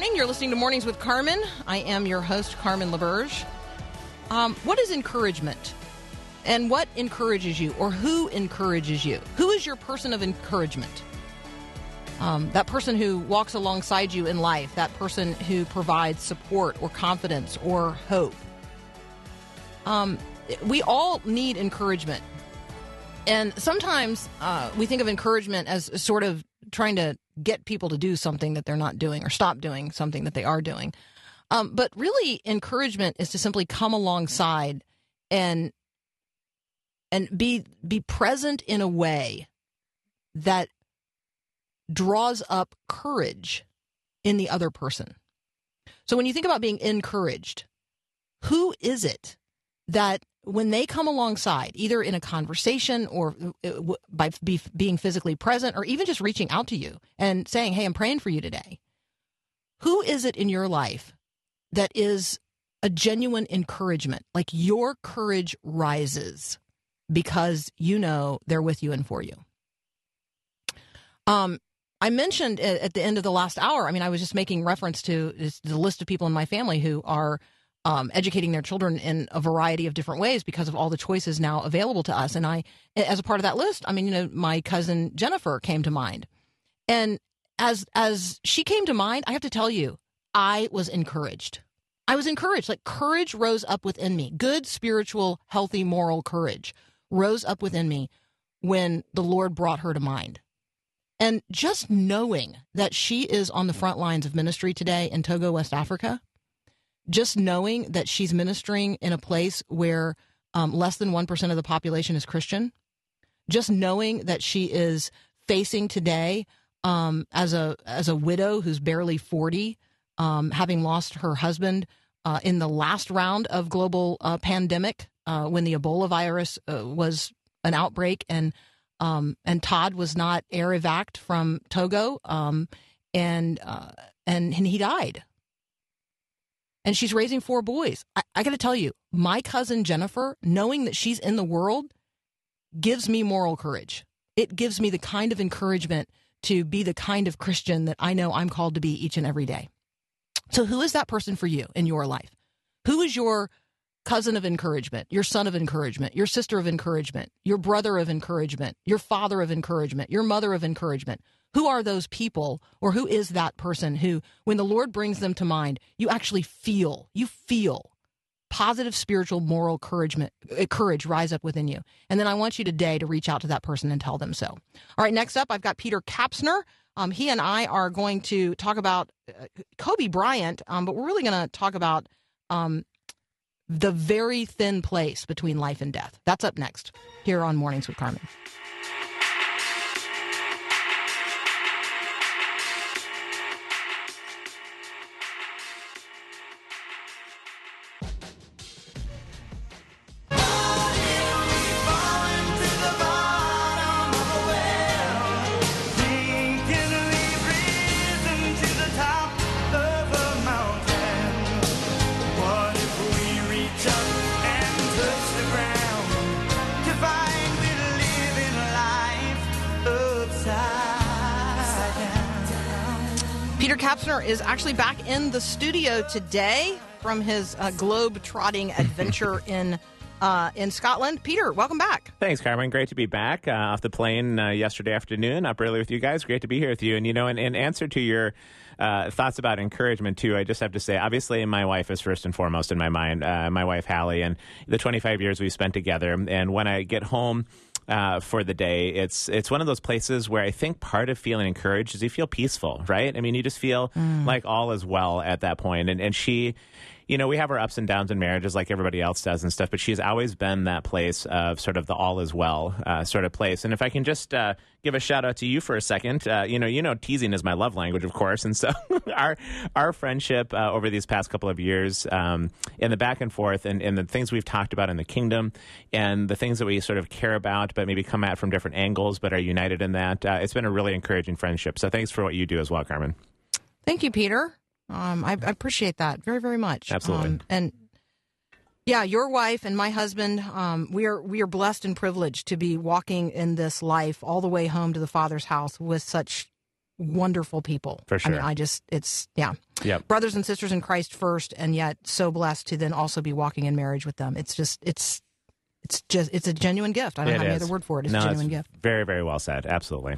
Morning. You're listening to Mornings with Carmen. I am your host, Carmen LaBerge. Um, what is encouragement? And what encourages you, or who encourages you? Who is your person of encouragement? Um, that person who walks alongside you in life, that person who provides support or confidence or hope. Um, we all need encouragement. And sometimes uh, we think of encouragement as sort of trying to get people to do something that they're not doing or stop doing something that they are doing. Um, but really, encouragement is to simply come alongside and and be be present in a way that draws up courage in the other person. So when you think about being encouraged, who is it that when they come alongside, either in a conversation or uh, by be, being physically present, or even just reaching out to you and saying, "Hey, I'm praying for you today," who is it in your life that is a genuine encouragement? Like your courage rises because you know they're with you and for you. Um, I mentioned at at the end of the last hour. I mean, I was just making reference to the list of people in my family who are um, educating their children in a variety of different ways because of all the choices now available to us. And I, as a part of that list, I mean, you know, my cousin Jennifer came to mind, and as as she came to mind, I have to tell you, I was encouraged. I was encouraged. Like courage rose up within me. Good spiritual, healthy, moral courage rose up within me when the Lord brought her to mind. And just knowing that she is on the front lines of ministry today in Togo, West Africa, just knowing that she's ministering in a place where um, less than 1% of the population is Christian, just knowing that she is facing today um, as a as a widow who's barely 40, um, having lost her husband uh, in the last round of global uh, pandemic uh, when the Ebola virus uh, was an outbreak and um, and Todd was not air evac'd from Togo, um, and uh, and and he died. And she's raising four boys. I, I got to tell you, my cousin Jennifer, knowing that she's in the world, gives me moral courage. It gives me the kind of encouragement to be the kind of Christian that I know I'm called to be each and every day. So, who is that person for you in your life? Who is your cousin of encouragement, your son of encouragement, your sister of encouragement, your brother of encouragement, your father of encouragement, your mother of encouragement? Who are those people, or who is that person who, when the Lord brings them to mind, you actually feel, you feel positive spiritual moral courage, courage rise up within you. And then I want you today to reach out to that person and tell them so. All right, next up, I've got Peter Kapsner. Um, he and I are going to talk about uh, Kobe Bryant, um, but we're really going to talk about um, the very thin place between life and death. That's up next here on Mornings with Carmen. Is actually back in the studio today from his uh, globe trotting adventure in uh, in Scotland. Peter, welcome back. Thanks, Carmen. Great to be back uh, off the plane uh, yesterday afternoon, up early with you guys. Great to be here with you. And, you know, in, in answer to your uh, thoughts about encouragement, too, I just have to say, obviously, my wife is first and foremost in my mind, uh, my wife, Hallie, and the 25 years we've spent together. And when I get home, uh, for the day. It's it's one of those places where I think part of feeling encouraged is you feel peaceful, right? I mean, you just feel like all is well at that point. And and she, you know, we have our ups and downs in marriages like everybody else does and stuff, but she's always been that place of sort of the all is well uh, sort of place. And if I can just uh, give a shout out to you for a second, uh, you know, you know, teasing is my love language, of course, and so our our friendship uh, over these past couple of years, um, and the back and forth, and, and the things we've talked about in the kingdom, and the things that we sort of care about, but maybe come at from different angles, but are united in that. Uh, it's been a really encouraging friendship. So thanks for what you do as well, Carmen. Thank you, Peter. Um, I, I appreciate that very, very much. Absolutely. Um, and yeah, your wife and my husband, um, we are we are blessed and privileged to be walking in this life all the way home to the Father's house with such wonderful people. For sure. I mean. I just it's yeah, Yeah. brothers and sisters in Christ first, and yet so blessed to then also be walking in marriage with them. It's just it's it's just it's a genuine gift. I don't It have any other word for it. It's no, a genuine gift. Very, very well said. Absolutely.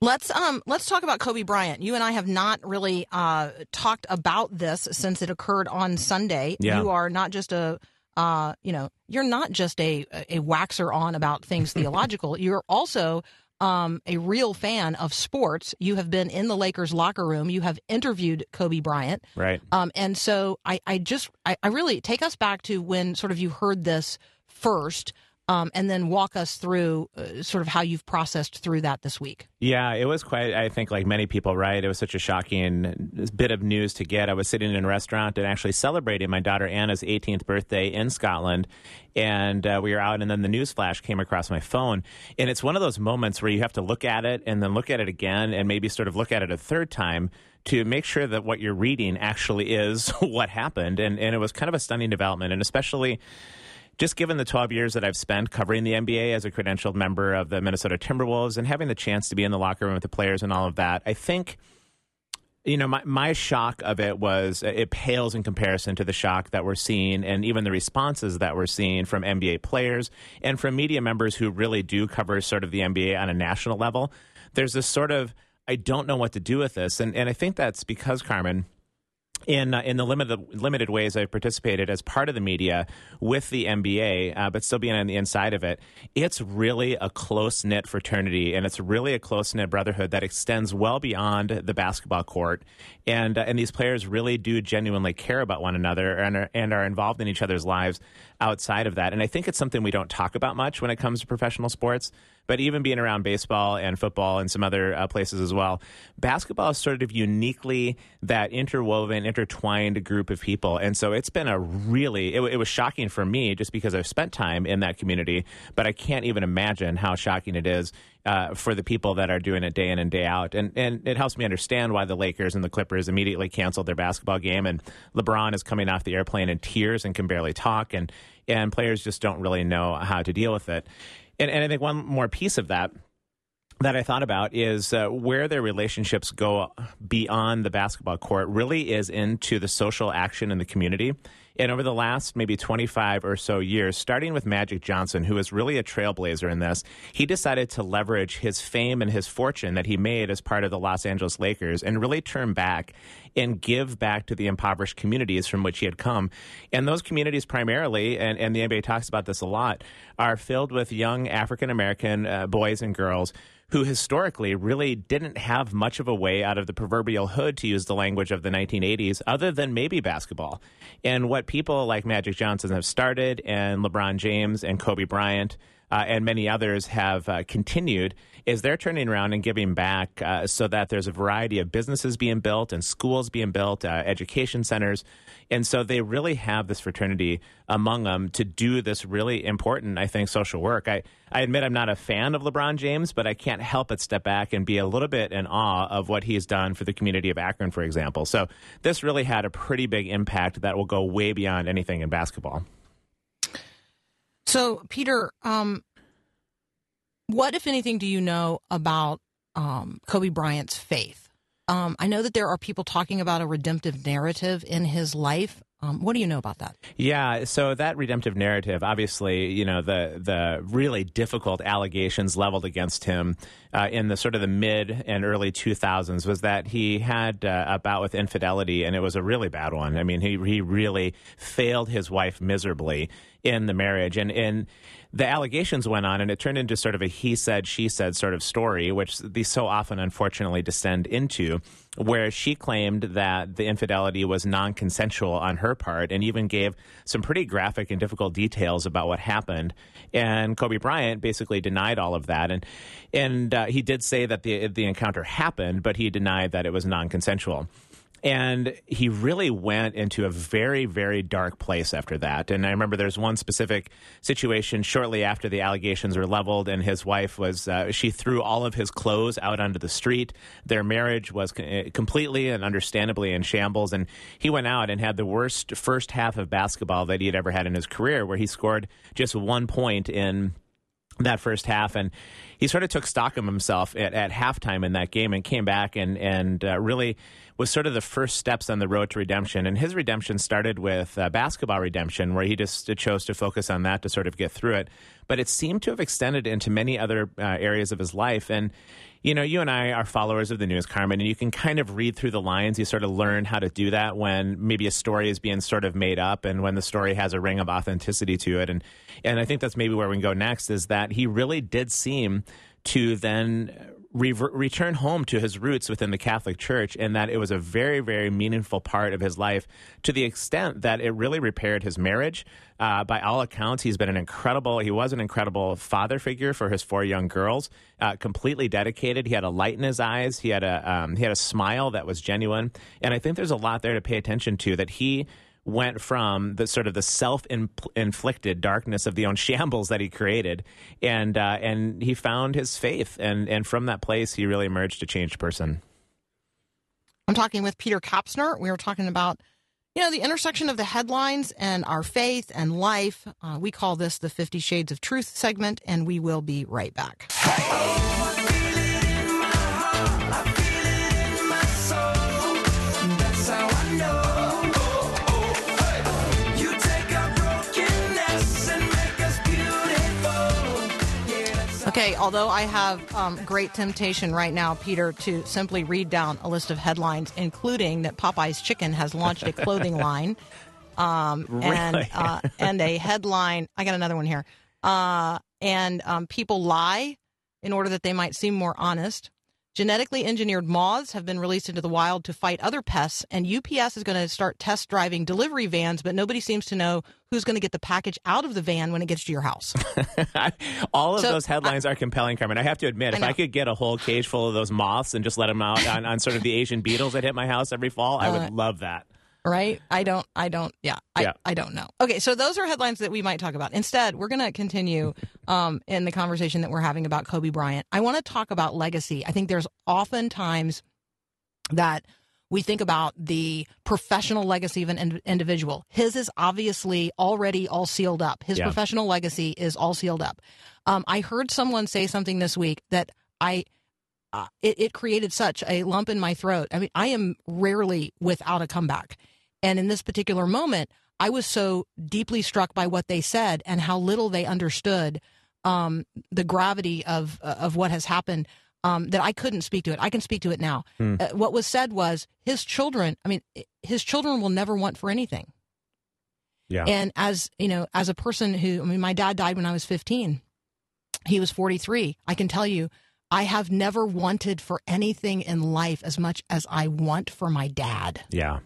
Let's um let's talk about Kobe Bryant. You and I have not really uh talked about this since it occurred on Sunday. Yeah. You are not just a uh you know, you're not just a a waxer on about things theological. You're also um a real fan of sports. You have been in the Lakers locker room. You have interviewed Kobe Bryant. Right. Um, and so I, I just, I, I really take us back to when sort of you heard this first, um, and then walk us through uh, sort of how you've processed through that this week. Yeah, it was quite, I think, like many people, right? It was such a shocking bit of news to get. I was sitting in a restaurant and actually celebrating my daughter Anna's 18th birthday in Scotland. And uh, we were out, and then the news flash came across my phone. And it's one of those moments where you have to look at it and then look at it again and maybe sort of look at it a third time to make sure that what you're reading actually is what happened. And, and it was kind of a stunning development. And especially just given the 12 years that I've spent covering the NBA as a credentialed member of the Minnesota Timberwolves and having the chance to be in the locker room with the players and all of that, I think, you know, my, my shock of it was uh, it pales in comparison to the shock that we're seeing and even the responses that we're seeing from NBA players and from media members who really do cover sort of the NBA on a national level. There's this sort of, I don't know what to do with this. And, and I think that's because, Carmen, in uh, in the limited limited ways I've participated as part of the media with the NBA, uh, but still being on the inside of it, it's really a close knit fraternity, and it's really a close knit brotherhood that extends well beyond the basketball court, and uh, and these players really do genuinely care about one another and are, and are involved in each other's lives outside of that, and I think it's something we don't talk about much when it comes to professional sports. But even being around baseball and football and some other uh, places as well, basketball is sort of uniquely that interwoven, intertwined group of people. And so it's been a really, it, it was shocking for me just because I've spent time in that community, but I can't even imagine how shocking it is uh, for the people that are doing it day in and day out. And, and it helps me understand why the Lakers and the Clippers immediately canceled their basketball game. And LeBron is coming off the airplane in tears and can barely talk. And, and players just don't really know how to deal with it. And, and I think one more piece of that that I thought about is uh, where their relationships go beyond the basketball court really is into the social action in the community. And over the last maybe 25 or so years, starting with Magic Johnson, who is really a trailblazer in this, he decided to leverage his fame and his fortune that he made as part of the Los Angeles Lakers and really turn back and give back to the impoverished communities from which he had come. And those communities primarily, and, and the NBA talks about this a lot, are filled with young African American uh, boys and girls who historically really didn't have much of a way out of the proverbial hood, to use the language of the 1980s, other than maybe basketball. And what people like Magic Johnson have started, and LeBron James and Kobe Bryant, uh, and many others have uh, continued is they're turning around and giving back uh, so that there's a variety of businesses being built and schools being built, uh, education centers. And so they really have this fraternity among them to do this really important, I think, social work. I, I admit I'm not a fan of LeBron James, but I can't help but step back and be a little bit in awe of what he's done for the community of Akron, for example. So this really had a pretty big impact that will go way beyond anything in basketball. So, Peter, um, what, if anything, do you know about um, Kobe Bryant's faith? Um, I know that there are people talking about a redemptive narrative in his life. Um, what do you know about that? Yeah, so that redemptive narrative, obviously, you know, the the really difficult allegations leveled against him uh, in the sort of the mid and early 2000s was that he had uh, a bout with infidelity, and it was a really bad one. I mean, he he really failed his wife miserably in the marriage, and the allegations went on, and it turned into sort of a he said she said sort of story, which these so often unfortunately descend into. where she claimed that the infidelity was non consensual on her part and even gave some pretty graphic and difficult details about what happened. And Kobe Bryant basically denied all of that. And, and uh, he did say that the, the encounter happened, but he denied that it was non consensual. And he really went into a very, very dark place after that. And I remember there's one specific situation shortly after the allegations were leveled, and his wife was, uh, she threw all of his clothes out onto the street. Their marriage was completely and understandably in shambles. And he went out and had the worst first half of basketball that he had ever had in his career, where he scored just one point in that first half and he sort of took stock of himself at, at halftime in that game and came back and and uh, really was sort of the first steps on the road to redemption. And his redemption started with uh, basketball redemption where he just chose to focus on that to sort of get through it. But it seemed to have extended into many other uh, areas of his life. And you know, you and I are followers of the news, Carmen, and you can kind of read through the lines. You sort of learn how to do that when maybe a story is being sort of made up and when the story has a ring of authenticity to it. And and I think that's maybe where we can go next is that he really did seem to then rever- return home to his roots within the Catholic Church, and that it was a very, very meaningful part of his life to the extent that it really repaired his marriage. Uh, by all accounts, he's been an incredible, he was an incredible father figure for his four young girls, uh, completely dedicated. He had a light in his eyes, he had a, um, he had a smile that was genuine. And I think there's a lot there to pay attention to that he went from the sort of the self-inflicted darkness of the own shambles that he created, and uh, and he found his faith, and and from that place he really emerged a changed person. I'm talking with Peter Kapsner. We were talking about, you know, the intersection of the headlines and our faith and life. Uh, we call this the Fifty Shades of Truth segment, and we will be right back. Okay, although I have um, great temptation right now, Peter, to simply read down a list of headlines, including that Popeye's Chicken has launched a clothing line, um, and uh, and a headline. I got another one here. Uh, and um, people lie in order that they might seem more honest. Genetically engineered moths have been released into the wild to fight other pests, and UPS is going to start test driving delivery vans, but nobody seems to know who's going to get the package out of the van when it gets to your house. All of So, those headlines are compelling, Carmen. I have to admit, I if I could get a whole cage full of those moths and just let them out on, on sort of the Asian beetles that hit my house every fall, I Uh, would love that. Right? I don't, I don't, yeah, I, Yeah. I don't know. Okay, so those are headlines that we might talk about. Instead, we're going to continue um, in the conversation that we're having about Kobe Bryant. I want to talk about legacy. I think there's oftentimes that we think about the professional legacy of an in- individual. His is obviously already all sealed up. His Yeah. professional legacy is all sealed up. Um, I heard someone say something this week that I uh, it, it created such a lump in my throat. I mean, I am rarely without a comeback. And in this particular moment, I was so deeply struck by what they said and how little they understood um, the gravity of of what has happened um, that I couldn't speak to it. I can speak to it now. Uh, what was said was his children. I mean, his children will never want for anything. Yeah. And as you know, as a person who, I mean, my dad died when I was 15. He was 43. I can tell you, I have never wanted for anything in life as much as I want for my dad. yeah.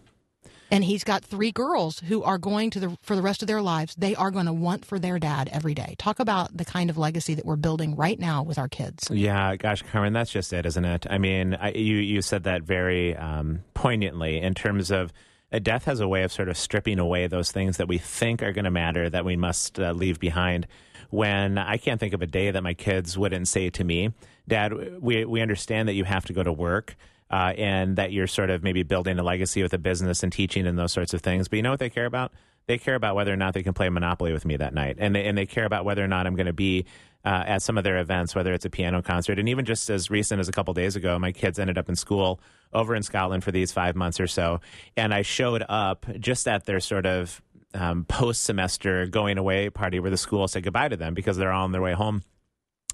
And he's got three girls who are going to the for the rest of their lives. They are going to want for their dad every day. Talk about the kind of legacy that we're building right now with our kids. Yeah, gosh, Carmen, that's just it, isn't it? I mean, I, you you said that very um, poignantly in terms of uh, death has a way of sort of stripping away those things that we think are going to matter that we must uh, leave behind. When I can't think of a day that my kids wouldn't say to me, "Dad, we we understand that you have to go to work." Uh, and that you're sort of maybe building a legacy with a business and teaching and those sorts of things. But you know what they care about? They care about whether or not they can play Monopoly with me that night, and they and they care about whether or not I'm going to be uh, at some of their events, whether it's a piano concert, and even just as recent as a couple days ago, my kids ended up in school over in Scotland for these five months or so, and I showed up just at their sort of um, post semester going away party where the school said goodbye to them because they're all on their way home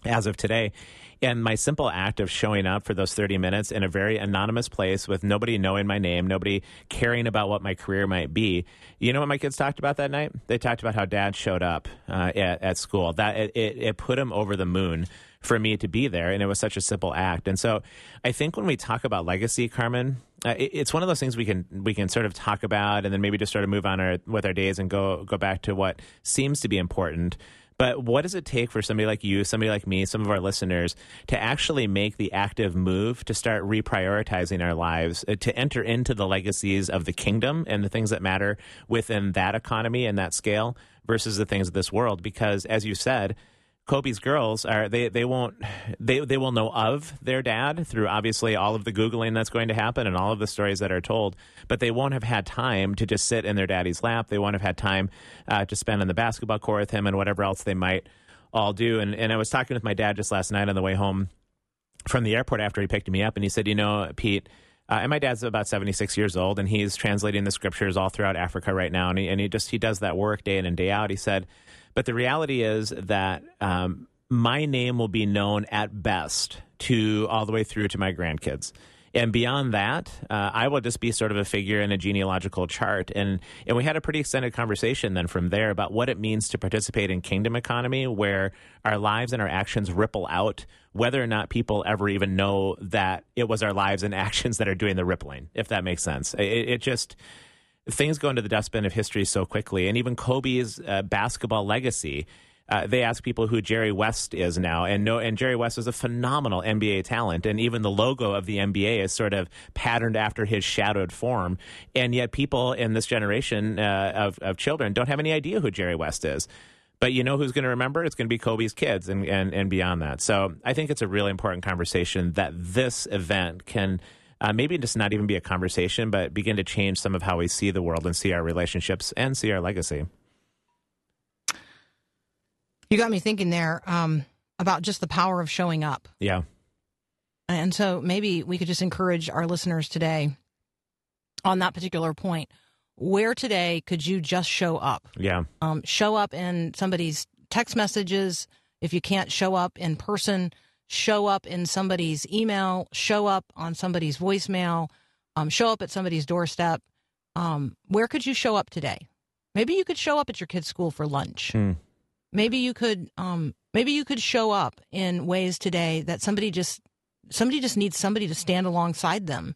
as of today. And my simple act of showing up for those 30 minutes in a very anonymous place with nobody knowing my name, nobody caring about what my career might be. You know what my kids talked about that night? They talked about how dad showed up uh, at, at school. That it, it, it put him over the moon for me to be there. And it was such a simple act. And so I think when we talk about legacy, Carmen, uh, it, it's one of those things we can we can sort of talk about and then maybe just sort of move on our, with our days and go go back to what seems to be important. But what does it take for somebody like you, somebody like me, some of our listeners to actually make the active move to start reprioritizing our lives, uh, to enter into the legacies of the kingdom and the things that matter within that economy and that scale versus the things of this world? Because as you said, Kobe's girls are they they won't they they will know of their dad through obviously all of the googling that's going to happen and all of the stories that are told, but they won't have had time to just sit in their daddy's lap. They won't have had time uh, to spend on the basketball court with him and whatever else they might all do. And and I was talking with my dad just last night on the way home from the airport after he picked me up, and he said, you know, Pete. Uh, and my dad's about 76 years old, and he's translating the scriptures all throughout Africa right now. And he, and he just he does that work day in and day out. He said, but the reality is that um, my name will be known at best to all the way through to my grandkids. And beyond that, uh, I will just be sort of a figure in a genealogical chart. And and we had a pretty extended conversation then from there about what it means to participate in kingdom economy, where our lives and our actions ripple out, whether or not people ever even know that it was our lives and actions that are doing the rippling. If that makes sense, it, it just things go into the dustbin of history so quickly. And even Kobe's uh, basketball legacy. Uh, they ask people who Jerry West is now, and no, and Jerry West is a phenomenal NBA talent, and even the logo of the NBA is sort of patterned after his shadowed form, and yet people in this generation uh, of of children don't have any idea who Jerry West is. But you know who's going to remember? It's going to be Kobe's kids and, and, and beyond that. So I think it's a really important conversation that this event can uh, maybe just not even be a conversation, but begin to change some of how we see the world and see our relationships and see our legacy. You got me thinking there um, about just the power of showing up. Yeah. And so maybe we could just encourage our listeners today on that particular point. Where today could you just show up? Yeah. Um, show up in somebody's text messages. If you can't show up in person, show up in somebody's email, show up on somebody's voicemail, um, show up at somebody's doorstep. Um, where could you show up today? Maybe you could show up at your kid's school for lunch. Hmm. Maybe you could um, maybe you could show up in ways today that somebody just somebody just needs somebody to stand alongside them.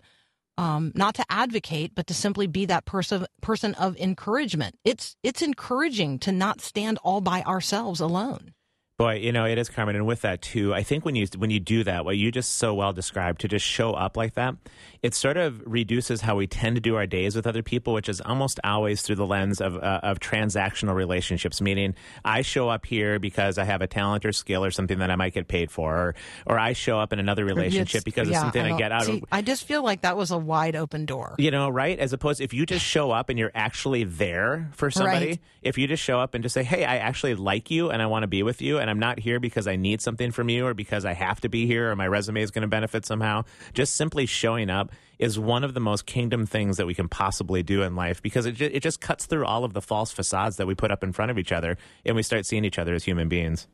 Um, not to advocate, but to simply be that person person of encouragement. It's it's encouraging to not stand all by ourselves alone. Boy, you know, it is Carmen, and with that too, I think when you when you do that, what you just so well described, to just show up like that, it sort of reduces how we tend to do our days with other people, which is almost always through the lens of uh, of transactional relationships. Meaning, I show up here because I have a talent or skill or something that I might get paid for, or or I show up in another relationship It's- because yeah, of something I, don't- get out see, of. I just feel like that was a wide open door. You know, right? As opposed, if you just show up and you're actually there for somebody, Right. if you just show up and just say, "Hey, I actually like you and I want to be with you, and I'm not here because I need something from you or because I have to be here or my resume is going to benefit somehow," just simply showing up is one of the most kingdom things that we can possibly do in life because it it just cuts through all of the false facades that we put up in front of each other, and we start seeing each other as human beings.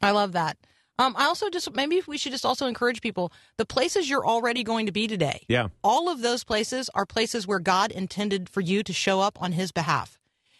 I love that. Um, I also just maybe we should just also encourage people the places you're already going to be today. Yeah. all of those places are places where God intended for you to show up on His behalf,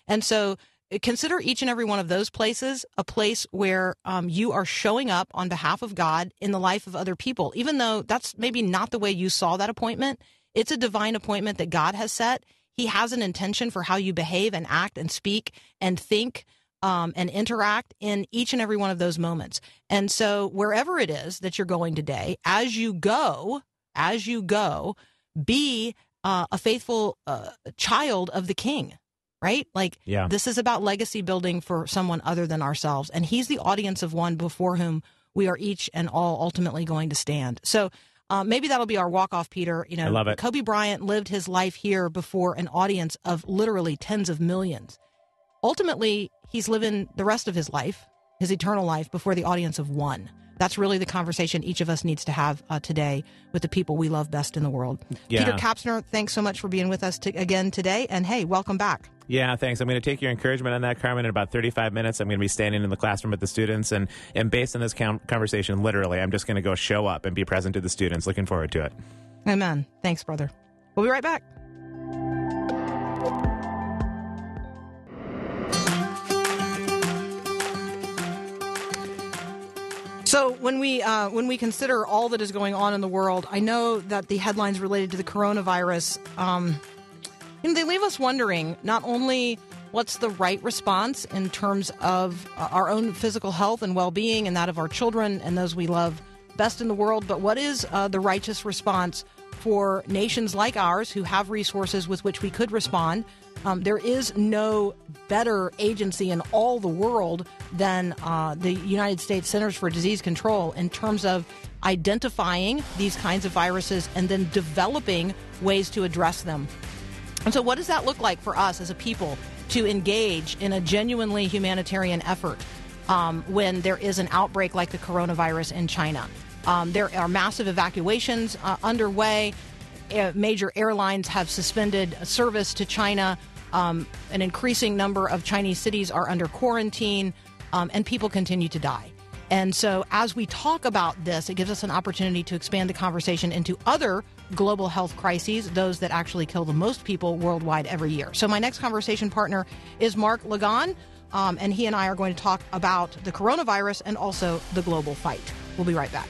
and so consider each and every one of those places a place where um, you are showing up on behalf of God in the life of other people, even though that's maybe not the way you saw that appointment. It's a divine appointment that God has set. He has an intention for how you behave and act and speak and think um, and interact in each and every one of those moments. And so, wherever it is that you're going today, as you go, as you go, be uh, a faithful uh, child of the King, right? Like, Yeah. this is about legacy building for someone other than ourselves. And He's the audience of one before whom we are each and all ultimately going to stand. So, uh, maybe that'll be our walk off, Peter. You know, I love it. Kobe Bryant lived his life here before an audience of literally tens of millions ultimately he's living the rest of his life his eternal life before the audience of one that's really the conversation each of us needs to have uh, today with the people we love best in the world Yeah. peter kapsner thanks so much for being with us to, again today and hey welcome back Yeah, thanks. I'm going to take your encouragement on that, Carmen. In about 35 minutes, I'm going to be standing in the classroom with the students, and and based on this conversation, literally, I'm just going to go show up and be present to the students. Looking forward to it. amen thanks brother we'll be right back So when we uh, when we consider all that is going on in the world, I know that the headlines related to the coronavirus, um, know, they leave us wondering not only what's the right response in terms of uh, our own physical health and well-being and that of our children and those we love best in the world, but what is uh, the righteous response for nations like ours who have resources with which we could respond? Um, there is no better agency in all the world than uh, the United States Centers for Disease Control in terms of identifying these kinds of viruses and then developing ways to address them. And so, what does that look like for us as a people to engage in a genuinely humanitarian effort um, when there is an outbreak like the coronavirus in China? Um, there are massive evacuations uh, underway. Uh, major airlines have suspended service to China. Um, an increasing number of Chinese cities are under quarantine, um, and people continue to die. And so, as we talk about this, it gives us an opportunity to expand the conversation into other global health crises, those that actually kill the most people worldwide every year. So, my next conversation partner is Mark Lagon, um, and he and I are going to talk about the coronavirus and also the global fight. We'll be right back.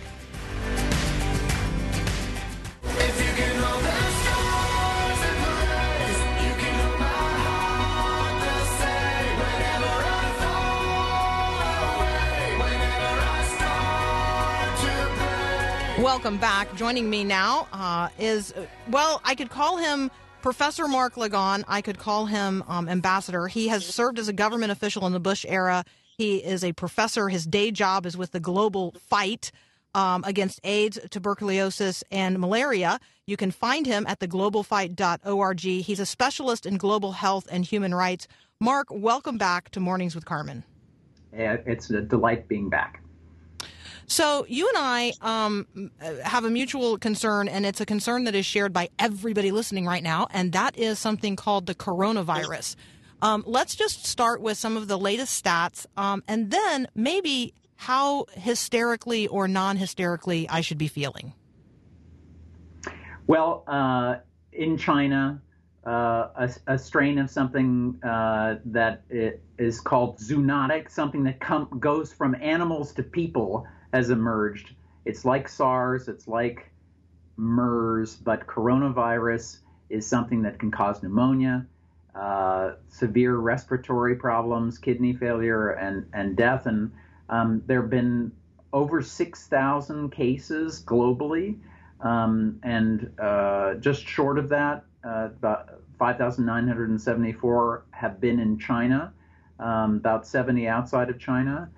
Welcome back. Joining me now uh, is, well, I could call him Professor Mark Lagon. I could call him um, ambassador. He has served as a government official in the Bush era. He is a professor. His day job is with the global fight um, against AIDS, tuberculosis, and malaria. You can find him at theglobalfight.org. He's a specialist in global health and human rights. Mark, welcome back to Mornings with Carmen. It's a delight being back. So you and I um, have a mutual concern, and it's a concern that is shared by everybody listening right now, and that is something called the coronavirus. Um, let's just start with some of the latest stats, um, and then maybe how hysterically or non-hysterically I should be feeling. Well, uh, in China, uh, a, a strain of something uh, that i- called zoonotic, something that com- goes from animals to people, has emerged. It's like SARS, it's like MERS, but coronavirus is something that can cause pneumonia, uh, severe respiratory problems, kidney failure, and, and death. And um, there have been over 6,000 cases globally. Um, and uh, just short of that, uh, about 5,974 have been in China, um, about 70 outside of China.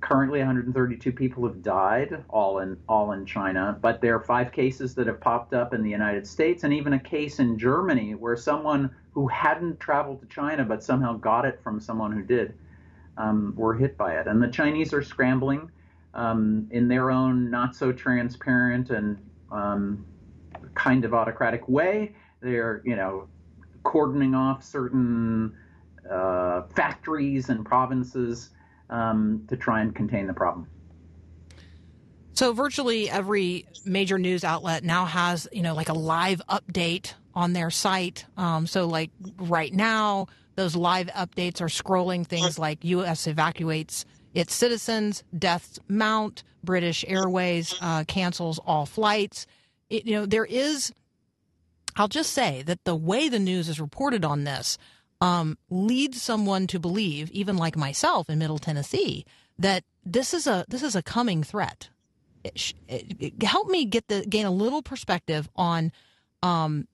Currently, 132 people have died, all in all in China. But there are five cases that have popped up in the United States, and even a case in Germany where someone who hadn't traveled to China but somehow got it from someone who did um, were hit by it. And the Chinese are scrambling um, in their own not so transparent and um, kind of autocratic way. They're, you know, cordoning off certain uh, factories and provinces um, to try and contain the problem. So virtually every major news outlet now has, you know, like a live update on their site. Um, so like right now, those live updates are scrolling things like U.S. evacuates its citizens, deaths mount, British Airways uh, cancels all flights. It, you know, there is. I'll just say that the way the news is reported on this um, leads someone to believe, even like myself in Middle Tennessee, that this is a this is a coming threat. It it- it- help me get the gain a little perspective on um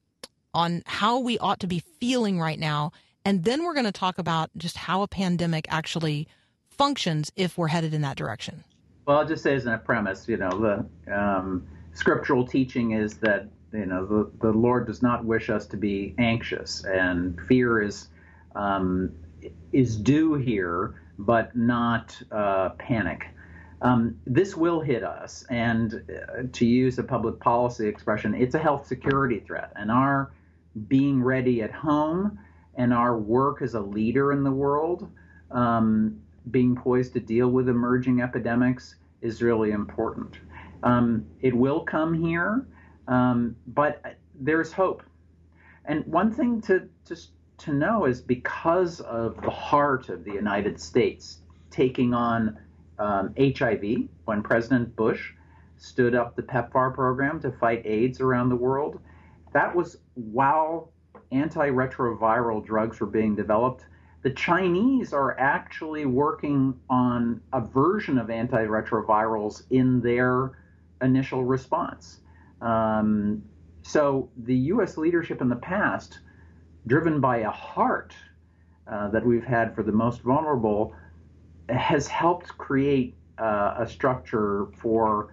on how we ought to be feeling right now. And then we're going to talk about just how a pandemic actually functions if we're headed in that direction. Well, I'll just say as a premise, you know, the um, scriptural teaching is that you know the, the Lord does not wish us to be anxious, and fear is um, is due here, but not uh, panic. Um, this will hit us, and uh, to use a public policy expression, it's a health security threat, and our being ready at home and our work as a leader in the world um, being poised to deal with emerging epidemics is really important. Um, it will come here, um, but there's hope. And one thing to just to know is because of the heart of the United States taking on um, HIV when President Bush stood up the PEPFAR program to fight AIDS around the world. That was while antiretroviral drugs were being developed. The Chinese are actually working on a version of antiretrovirals in their initial response. Um, so the U.S. leadership in the past, driven by a heart uh, that we've had for the most vulnerable, has helped create uh, a structure for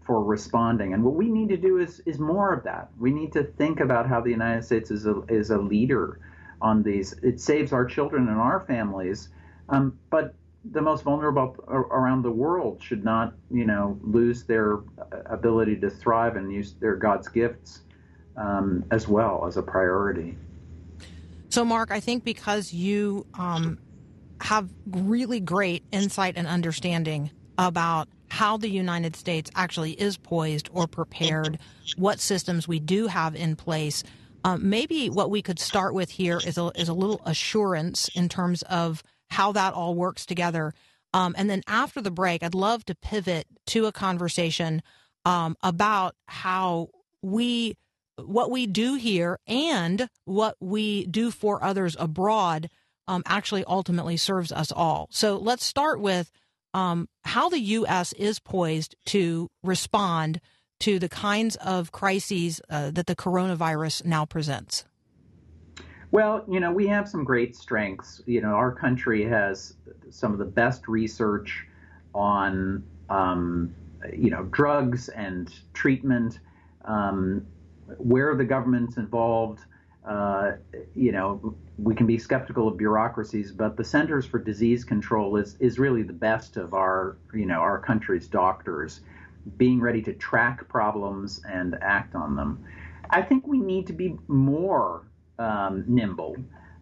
for responding. And what we need to do is is more of that. We need to think about how the United States is a is a leader on these. It saves our children and our families, um, but the most vulnerable around the world should not, you know, lose their ability to thrive and use their God's gifts um, as well as a priority. So, Mark, I think because you um, have really great insight and understanding about how the United States actually is poised or prepared, what systems we do have in place. Um, maybe what we could start with here is a, is a little assurance in terms of how that all works together. Um, and then after the break, I'd love to pivot to a conversation um, about how we, what we do here and what we do for others abroad um, actually ultimately serves us all. So let's start with um, how the U.S. is poised to respond to the kinds of crises uh, that the coronavirus now presents. Well, you know, we have some great strengths. You know, our country has some of the best research on, um, you know, drugs and treatment, um, where the government's involved. Uh, you know, we can be skeptical of bureaucracies, but the Centers for Disease Control is is really the best of our, you know, our country's doctors, being ready to track problems and act on them. I think we need to be more um, nimble.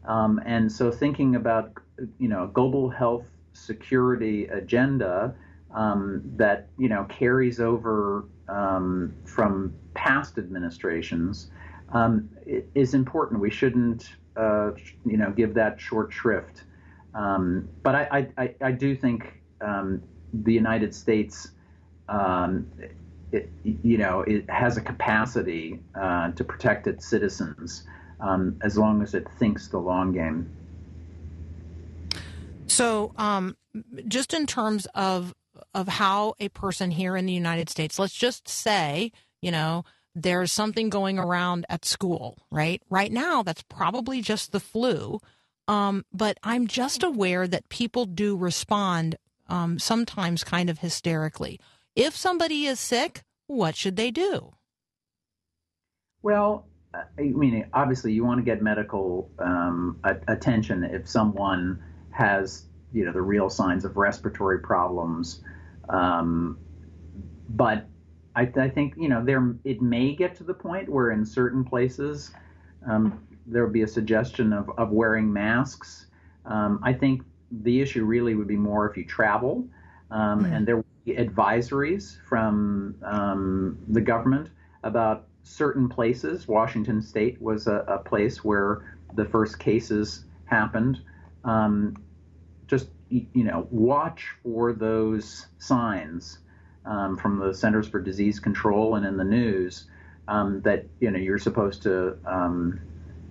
Um, and so thinking about, you know, global health security agenda um, that, you know, carries over um, from past administrations um, is important. We shouldn't, uh, you know, give that short shrift. Um, but I, I, I, do think the United States it, you know, it has a capacity uh, to protect its citizens um, as long as it thinks the long game. So, um, just in terms of of how a person here in the United States, let's just say, you know, there's something going around at school, right? Right now, that's probably just the flu. Um, but I'm just aware that people do respond um, sometimes kind of hysterically. If somebody is sick, what should they do? Well, I mean, obviously, you want to get medical um, attention if someone has, you know, the real signs of respiratory problems. Um, but I, I, think, you know, there it may get to the point where in certain places um, there will be a suggestion of, of wearing masks. Um, I think the issue really would be more if you travel, mm-hmm. and there would be advisories from um, the government about certain places. Washington State was a, a place where the first cases happened. Um, just you know, watch for those signs um, from the Centers for Disease Control and in the news um, that you know you're supposed to um,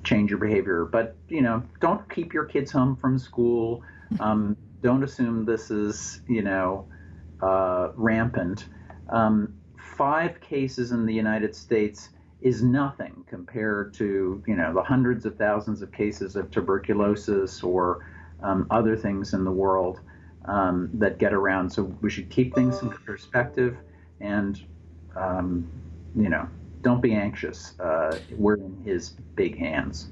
change your behavior. But you know, don't keep your kids home from school. Um, don't assume this is you know uh, rampant. Um, five cases in the United States is nothing compared to you know the hundreds of thousands of cases of tuberculosis or um, other things in the world um, that get around. So we should keep things in perspective and um, you know don't be anxious. Uh, we're in His big hands.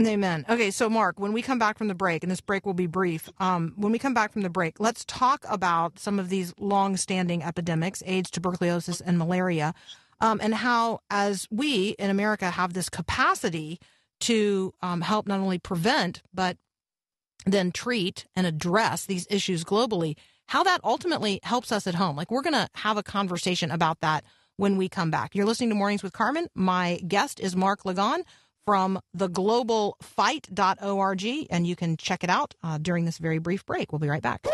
Amen. Okay, so Mark, when we come back from the break, and this break will be brief, um, when we come back from the break, let's talk about some of these long-standing epidemics: AIDS, tuberculosis, and malaria, um, and how, as we in America have this capacity to um, help not only prevent but then treat and address these issues globally, how that ultimately helps us at home. Like we're going to have a conversation about that when we come back. You're listening to Mornings with Carmen. My guest is Mark Lagon from theglobalfight.org, and you can check it out uh, during this very brief break. We'll be right back.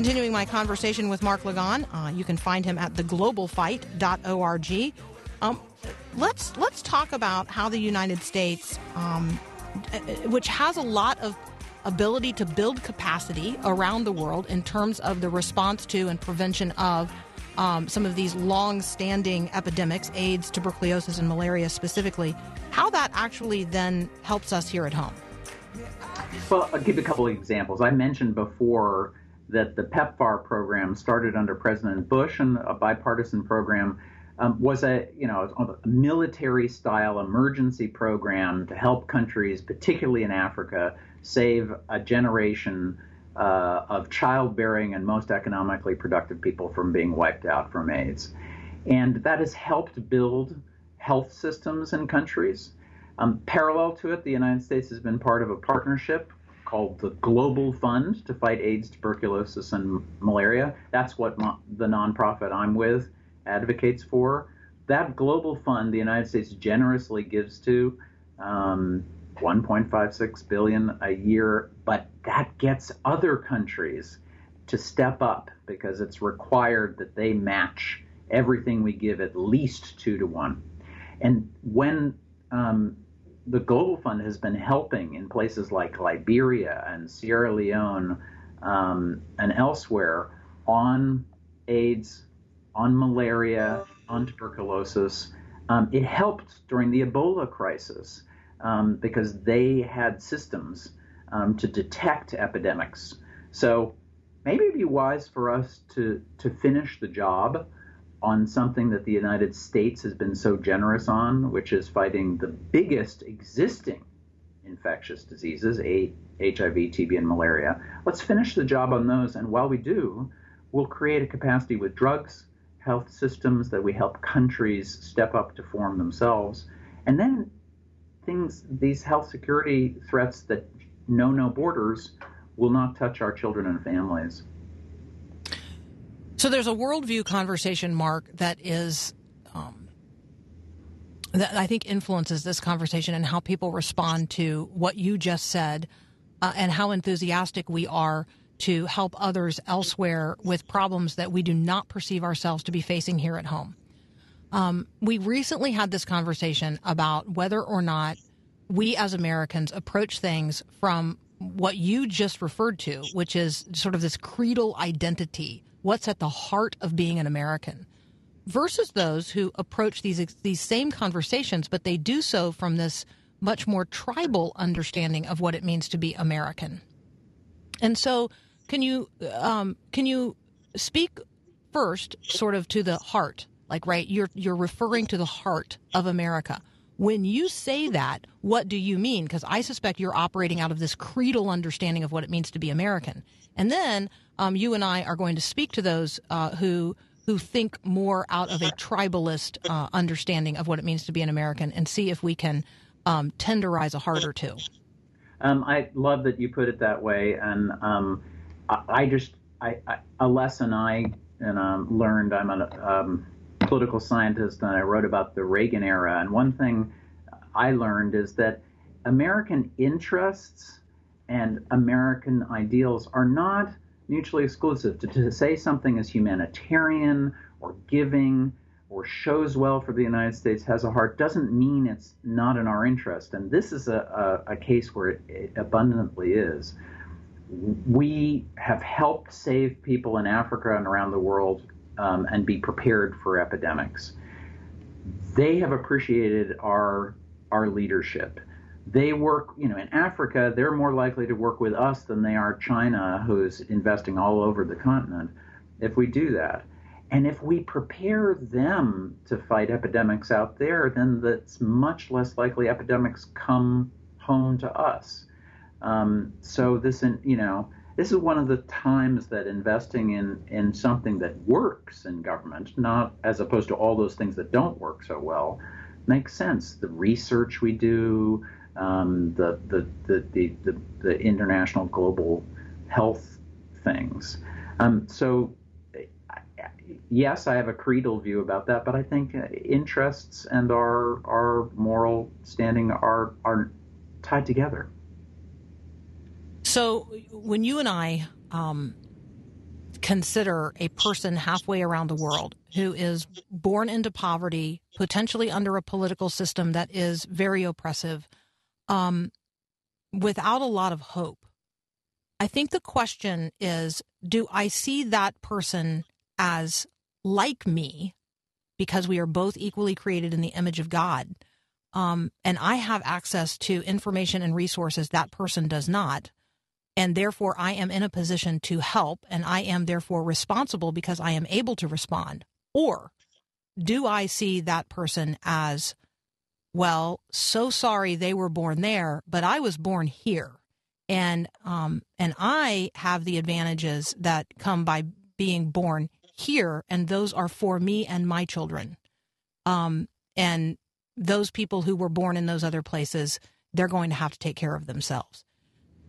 Continuing my conversation with Mark Lagon, uh, you can find him at theglobalfight.org. Um, let's let's talk about how the United States, um, uh, which has a lot of ability to build capacity around the world in terms of the response to and prevention of um, some of these long-standing epidemics, AIDS, tuberculosis, and malaria specifically, how that actually then helps us here at home. Well, I'll give a couple of examples. I mentioned before that the PEPFAR program started under President Bush and a bipartisan program um, was a you know a military style emergency program to help countries, particularly in Africa, save a generation uh, of childbearing and most economically productive people from being wiped out from AIDS, and that has helped build health systems in countries. Um, parallel to it, the United States has been part of a partnership called the Global Fund to fight AIDS, tuberculosis, and malaria. That's what the nonprofit I'm with advocates for. That global fund, the United States generously gives to um, 1.56 billion a year, but that gets other countries to step up because it's required that they match everything we give at least two to one. And when um, the Global Fund has been helping in places like Liberia and Sierra Leone um, and elsewhere on AIDS, on malaria, on tuberculosis. Um, it helped during the Ebola crisis um, because they had systems um, to detect epidemics. So maybe it'd be wise for us to, to finish the job on something that the United States has been so generous on, which is fighting the biggest existing infectious diseases, HIV, TB, and malaria. Let's finish the job on those, and while we do, we'll create a capacity with drugs, health systems that we help countries step up to form themselves, and then things, these health security threats that know no borders, will not touch our children and families. So there's a worldview conversation, Mark, that is um, that I think influences this conversation and how people respond to what you just said, uh, and how enthusiastic we are to help others elsewhere with problems that we do not perceive ourselves to be facing here at home. Um, we recently had this conversation about whether or not we as Americans approach things from what you just referred to, which is sort of this creedal identity, what's at the heart of being an American, versus those who approach these these same conversations, but they do so from this much more tribal understanding of what it means to be American. And so, can you um, can you speak first, sort of to the heart, like right? You're you're referring to the heart of America. When you say that, what do you mean? Because I suspect you're operating out of this creedal understanding of what it means to be American. And then um, you and I are going to speak to those uh, who who think more out of a tribalist uh, understanding of what it means to be an American, and see if we can um, tenderize a heart or two. Um, I love that you put it that way, and um, I, I just I, I, a lesson I and um, learned. I'm a um, political scientist, and I wrote about the Reagan era. And one thing I learned is that American interests and American ideals are not mutually exclusive. To, to say something is humanitarian or giving or shows well for the United States has a heart doesn't mean it's not in our interest. And this is a, a, a case where it, it abundantly is. We have helped save people in Africa and around the world um, and be prepared for epidemics. They have appreciated our our leadership. They work, you know, in Africa, they're more likely to work with us than they are China, who's investing all over the continent. If we do that, and if we prepare them to fight epidemics out there, then that's much less likely epidemics come home to us. Um, so this, you know, this is one of the times that investing in in something that works in government, not as opposed to all those things that don't work so well, makes sense. The research we do, um, the, the, the, the, the international global health things. Um, so yes, I have a creedal view about that, but I think interests and our our moral standing are are tied together. So when you and I um, consider a person halfway around the world who is born into poverty, potentially under a political system that is very oppressive, um, without a lot of hope, I think the question is do I see that person as like me because we are both equally created in the image of God? Um, and I have access to information and resources that person does not and therefore I am in a position to help and I am therefore responsible because I am able to respond? Or do I see that person as, well, so sorry they were born there, but I was born here. And um, and I have the advantages that come by being born here, and those are for me and my children. Um, and those people who were born in those other places, they're going to have to take care of themselves.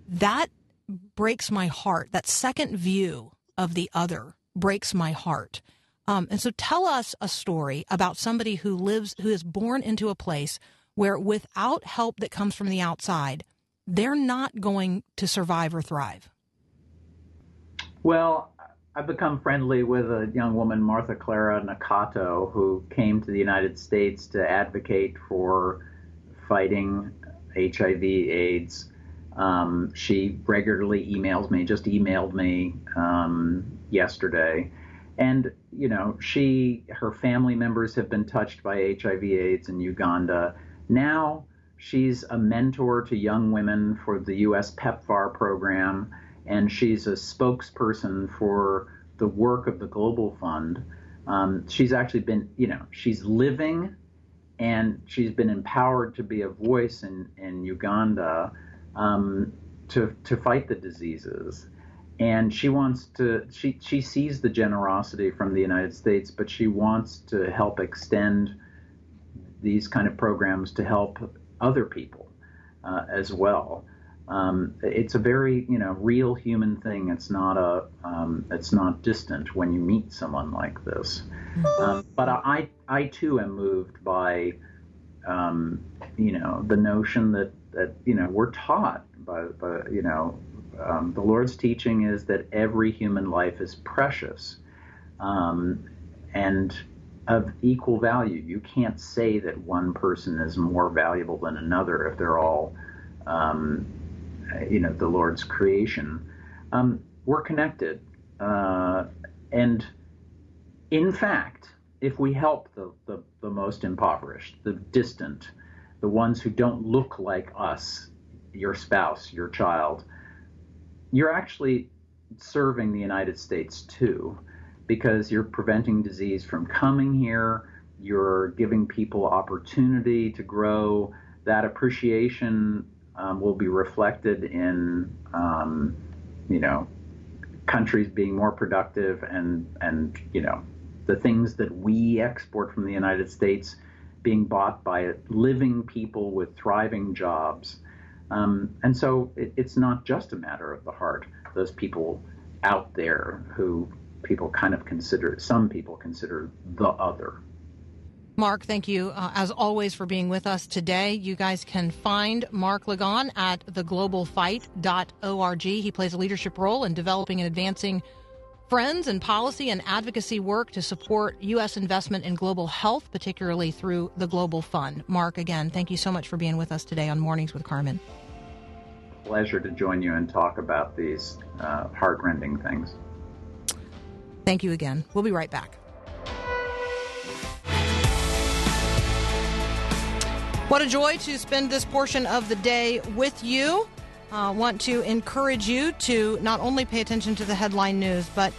That breaks my heart. That second view of the other breaks my heart. Um, and so tell us a story about somebody who lives, who is born into a place where without help that comes from the outside, they're not going to survive or thrive. Well, I've become friendly with a young woman, Martha Clara Nakato, who came to the United States to advocate for fighting HIV/AIDS. Um, she regularly emails me, just emailed me um, yesterday. And, you know, she, her family members have been touched by HIV/AIDS in Uganda. Now she's a mentor to young women for the U.S. PEPFAR program and she's a spokesperson for the work of the Global Fund. Um, she's actually been, you know, she's living and she's been empowered to be a voice in, in Uganda um, to, to fight the diseases. And she wants to, she, she sees the generosity from the United States, but she wants to help extend these kind of programs to help other people uh, as well um, it's a very you know real human thing. It's not a um, it's not distant when you meet someone like this. Um, but I I too am moved by um, you know the notion that that you know we're taught by, by you know um, the Lord's teaching is that every human life is precious um, and of equal value. You can't say that one person is more valuable than another if they're all um, you know the Lord's creation, um, we're connected. Uh, and in fact, if we help the, the, the most impoverished, the distant, the ones who don't look like us, your spouse, your child, you're actually serving the United States too, because you're preventing disease from coming here. You're giving people opportunity to grow. That appreciation um, will be reflected in, um, you know, countries being more productive and and you know the things that we export from the United States being bought by living people with thriving jobs. Um, and so it, it's not just a matter of the heart. Those people out there who people kind of consider, some people consider the other. Mark, thank you uh, as always for being with us today. You guys can find Mark Lagon at theglobalfight.org. He plays a leadership role in developing and advancing friends and policy and advocacy work to support U.S. investment in global health, particularly through the Global Fund. Mark, again, thank you so much for being with us today on Mornings with Carmen. Pleasure to join you and talk about these uh, heartrending things. Thank you again. We'll be right back. What a joy to spend this portion of the day with you. Uh, want to encourage you to not only pay attention to the headline news, but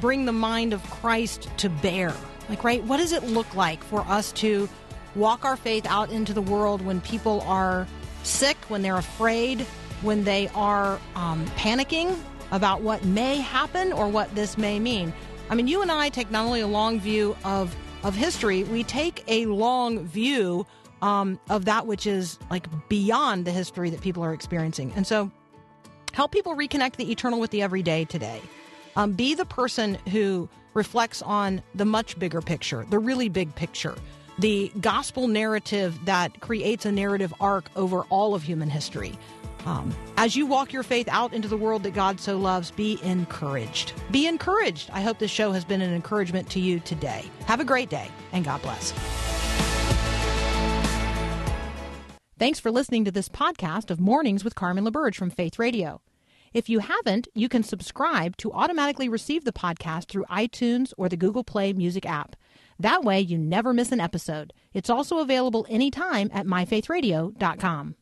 bring the mind of Christ to bear. Like, right? What does it look like for us to walk our faith out into the world when people are sick, when they're afraid, when they are um, panicking about what may happen or what this may mean? I mean, you and I take not only a long view of of history, we take a long view um, of that which is like beyond the history that people are experiencing. And so help people reconnect the eternal with the everyday today. Um, be the person who reflects on the much bigger picture, the really big picture, the gospel narrative that creates a narrative arc over all of human history. Um, as you walk your faith out into the world that God so loves, be encouraged. Be encouraged. I hope this show has been an encouragement to you today. Have a great day, and God bless. Thanks for listening to this podcast of Mornings with Carmen LaBerge from Faith Radio. If you haven't, you can subscribe to automatically receive the podcast through iTunes or the Google Play Music app. That way, you never miss an episode. It's also available anytime at myfaithradio.com.